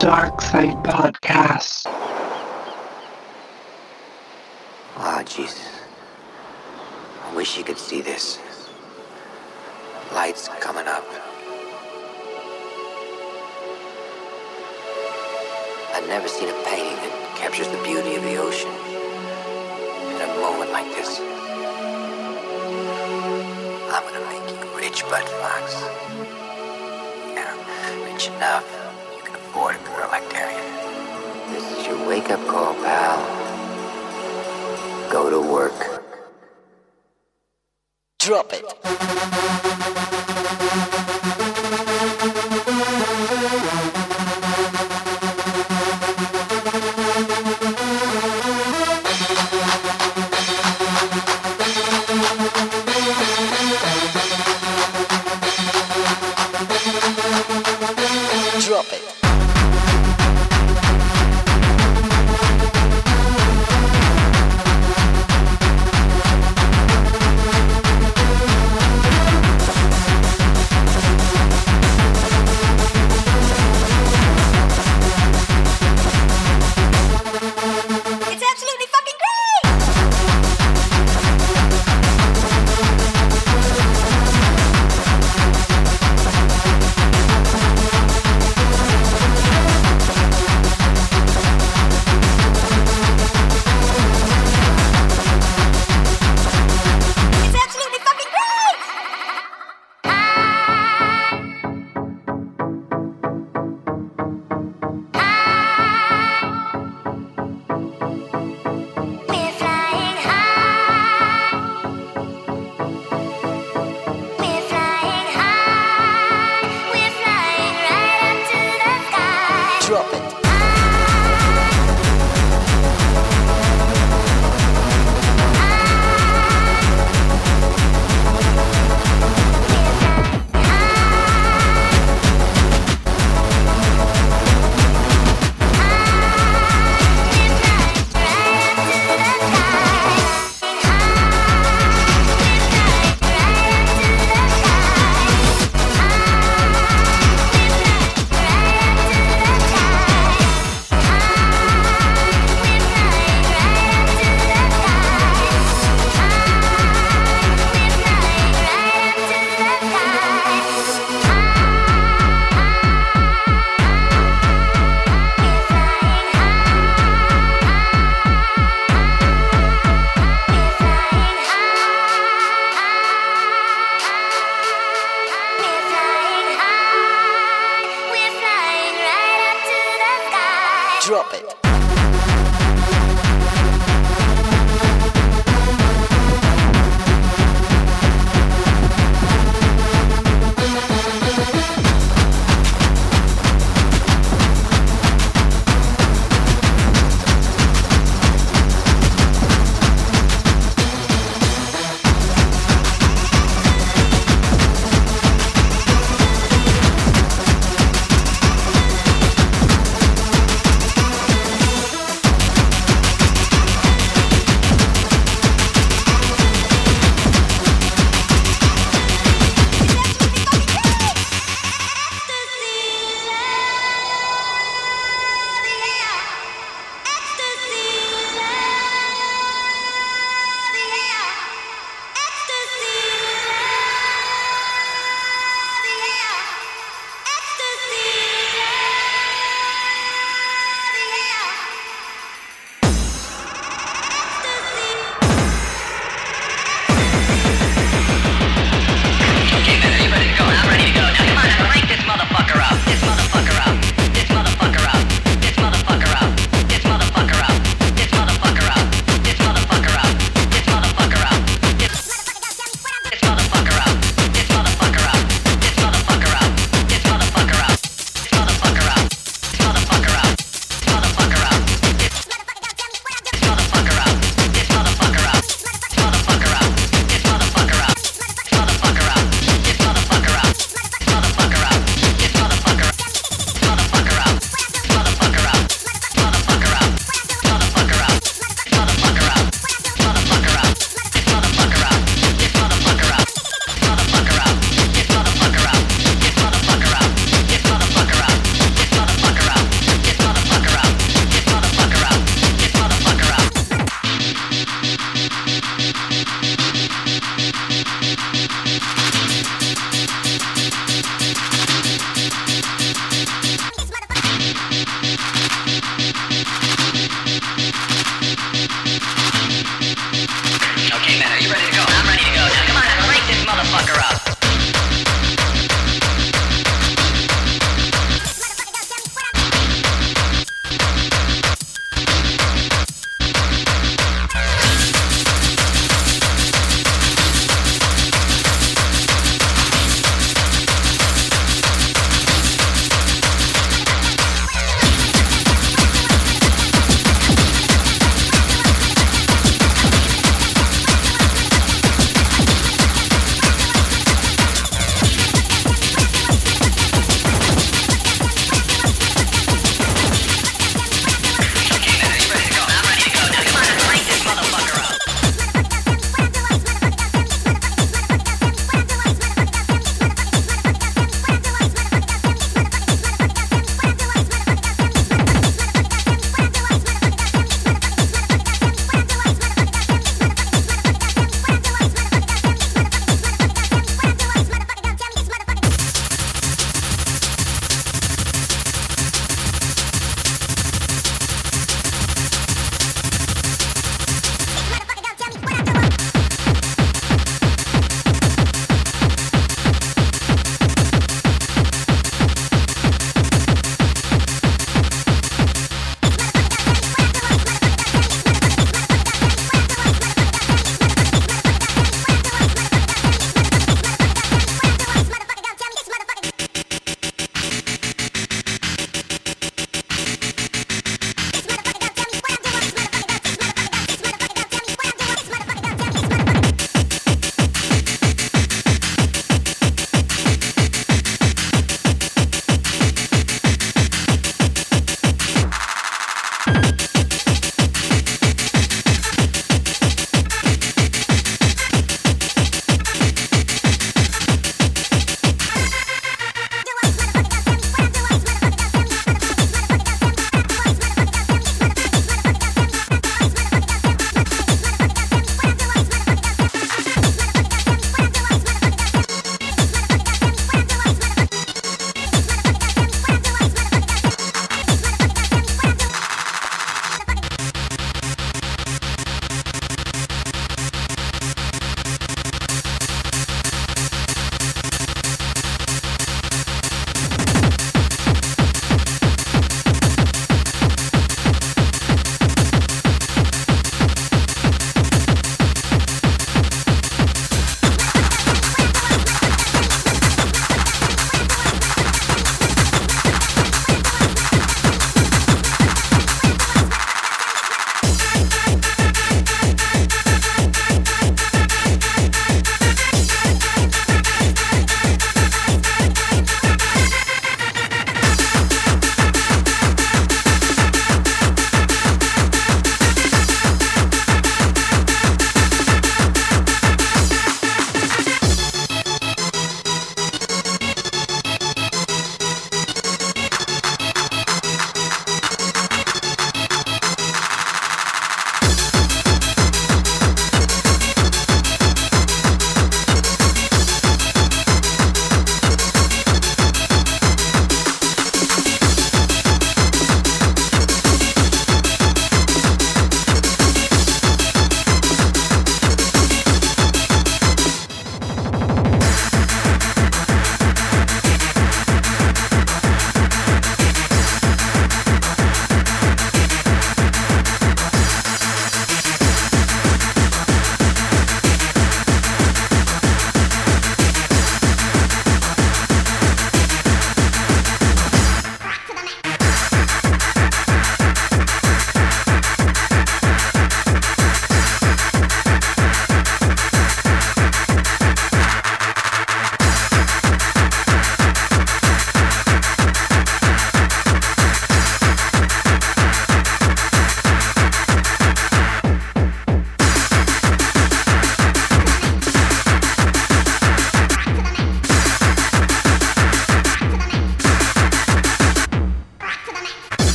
Dark Side Podcast. Oh, Jesus. I wish you could see this. Lights coming up. I've never seen a painting that captures the beauty of the ocean in a moment like this. I'm gonna make you rich, Bud Fox. Yeah, rich enough you can afford girl like Darien. This is your wake-up call, pal. Go to work. Drop it.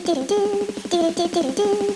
do do do do do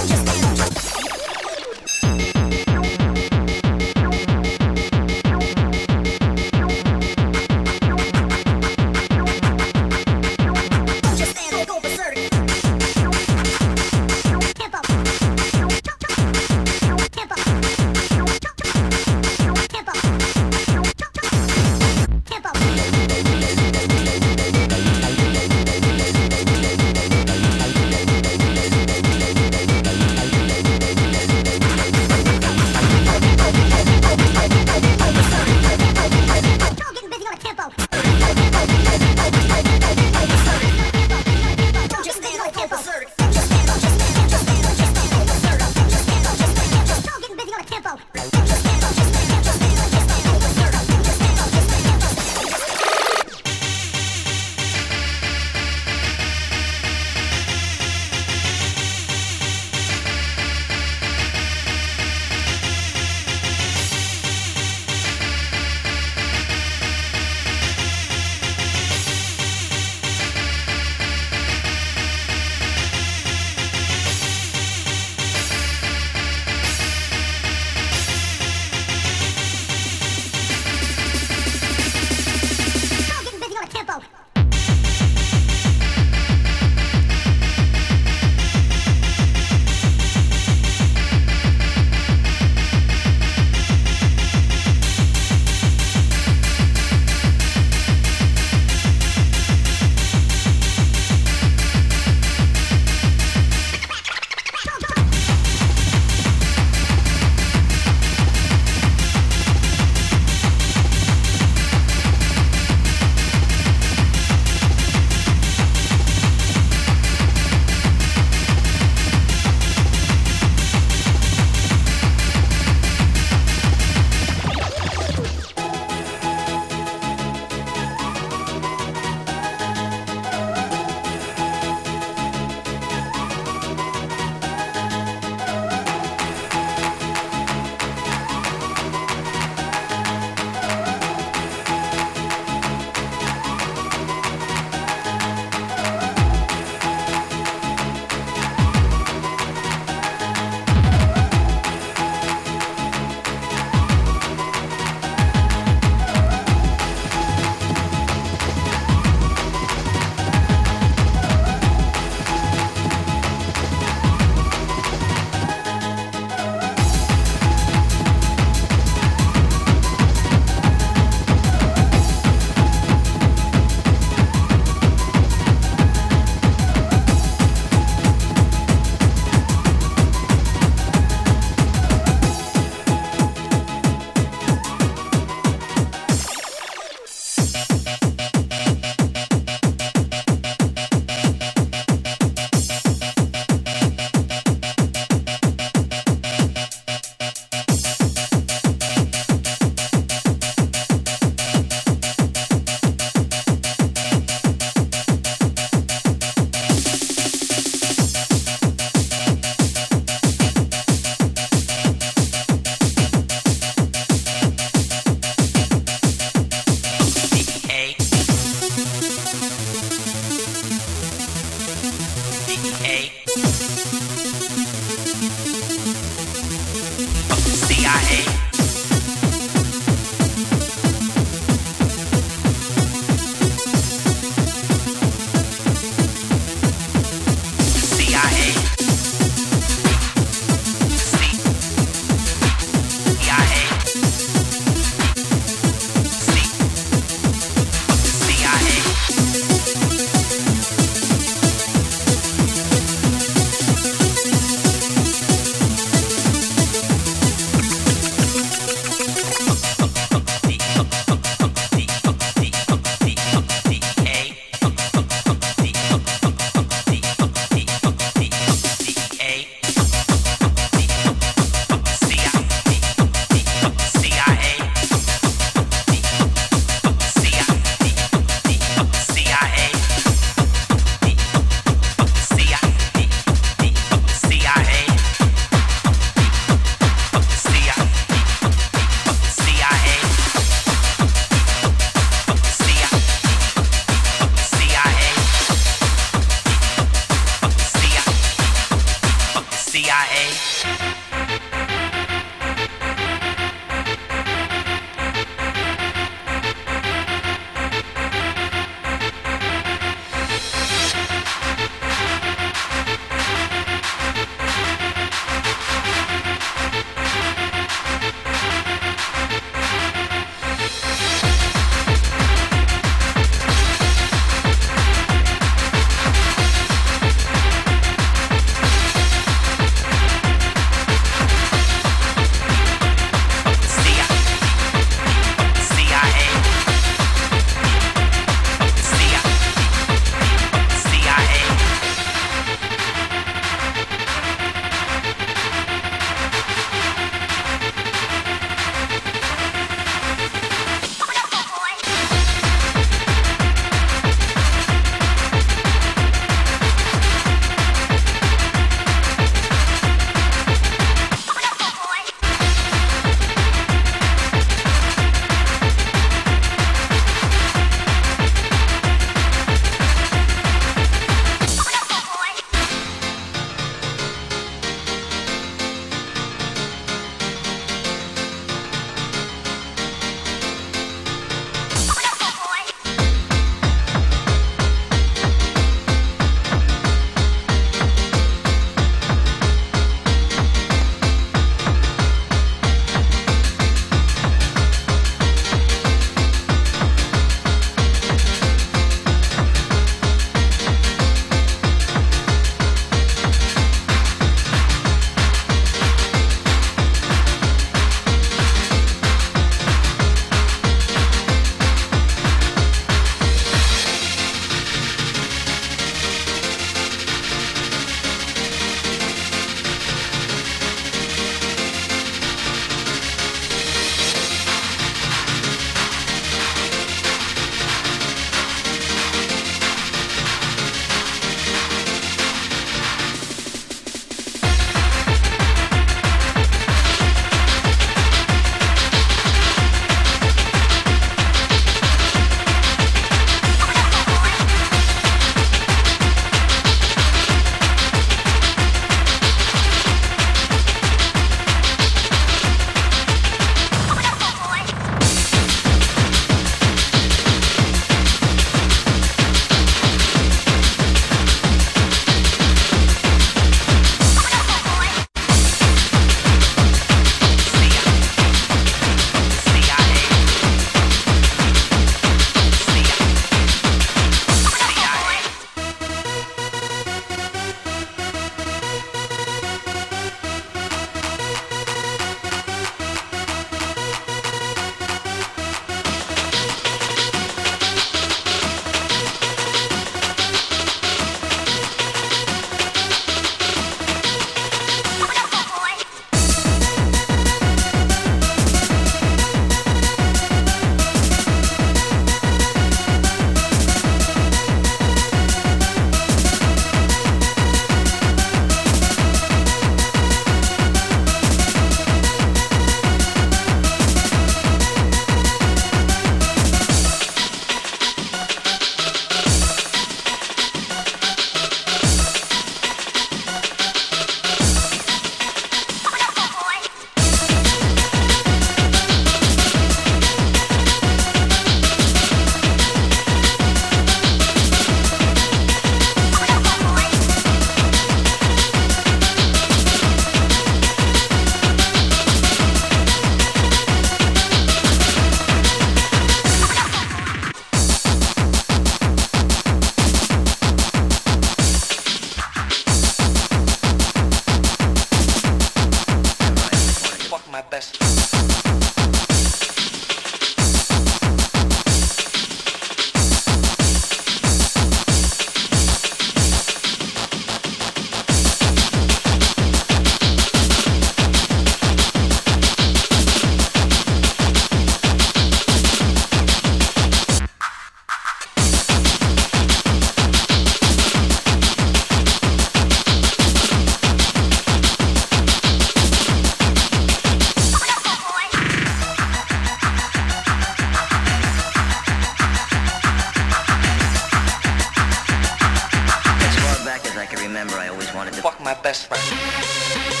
I can remember, I always wanted to fuck my best friend.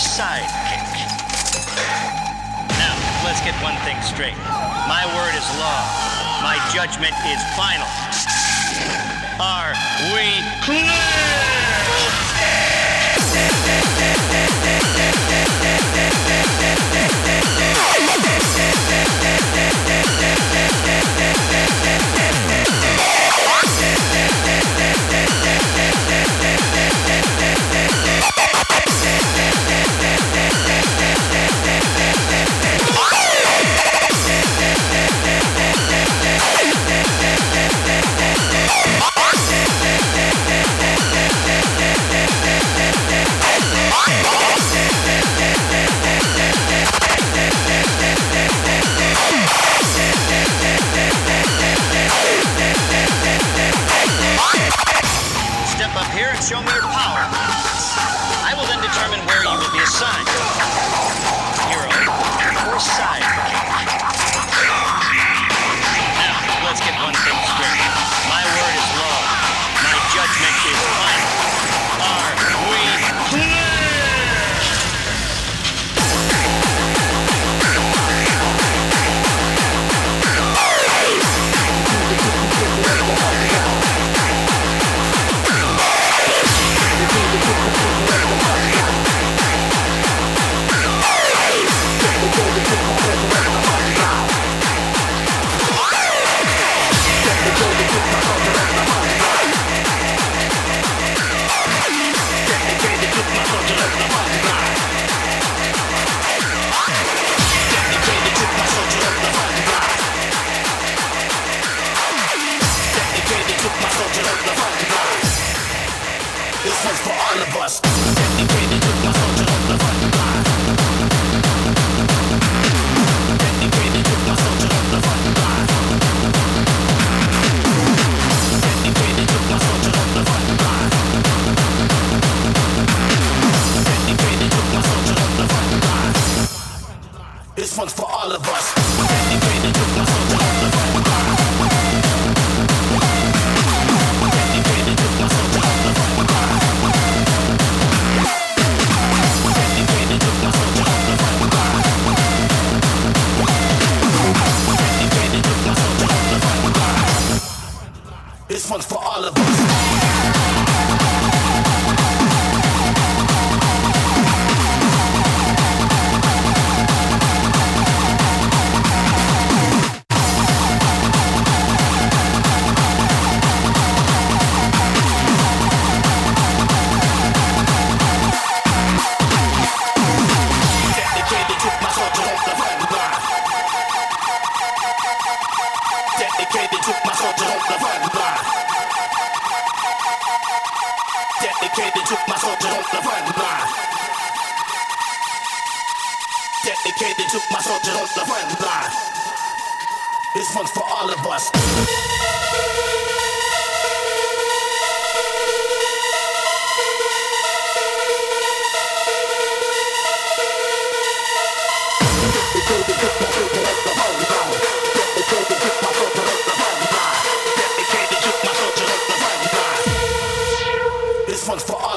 Sidekick. Now, let's get one thing straight. My word is law. My judgment is final. Are we clear? Show me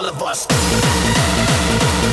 all of us.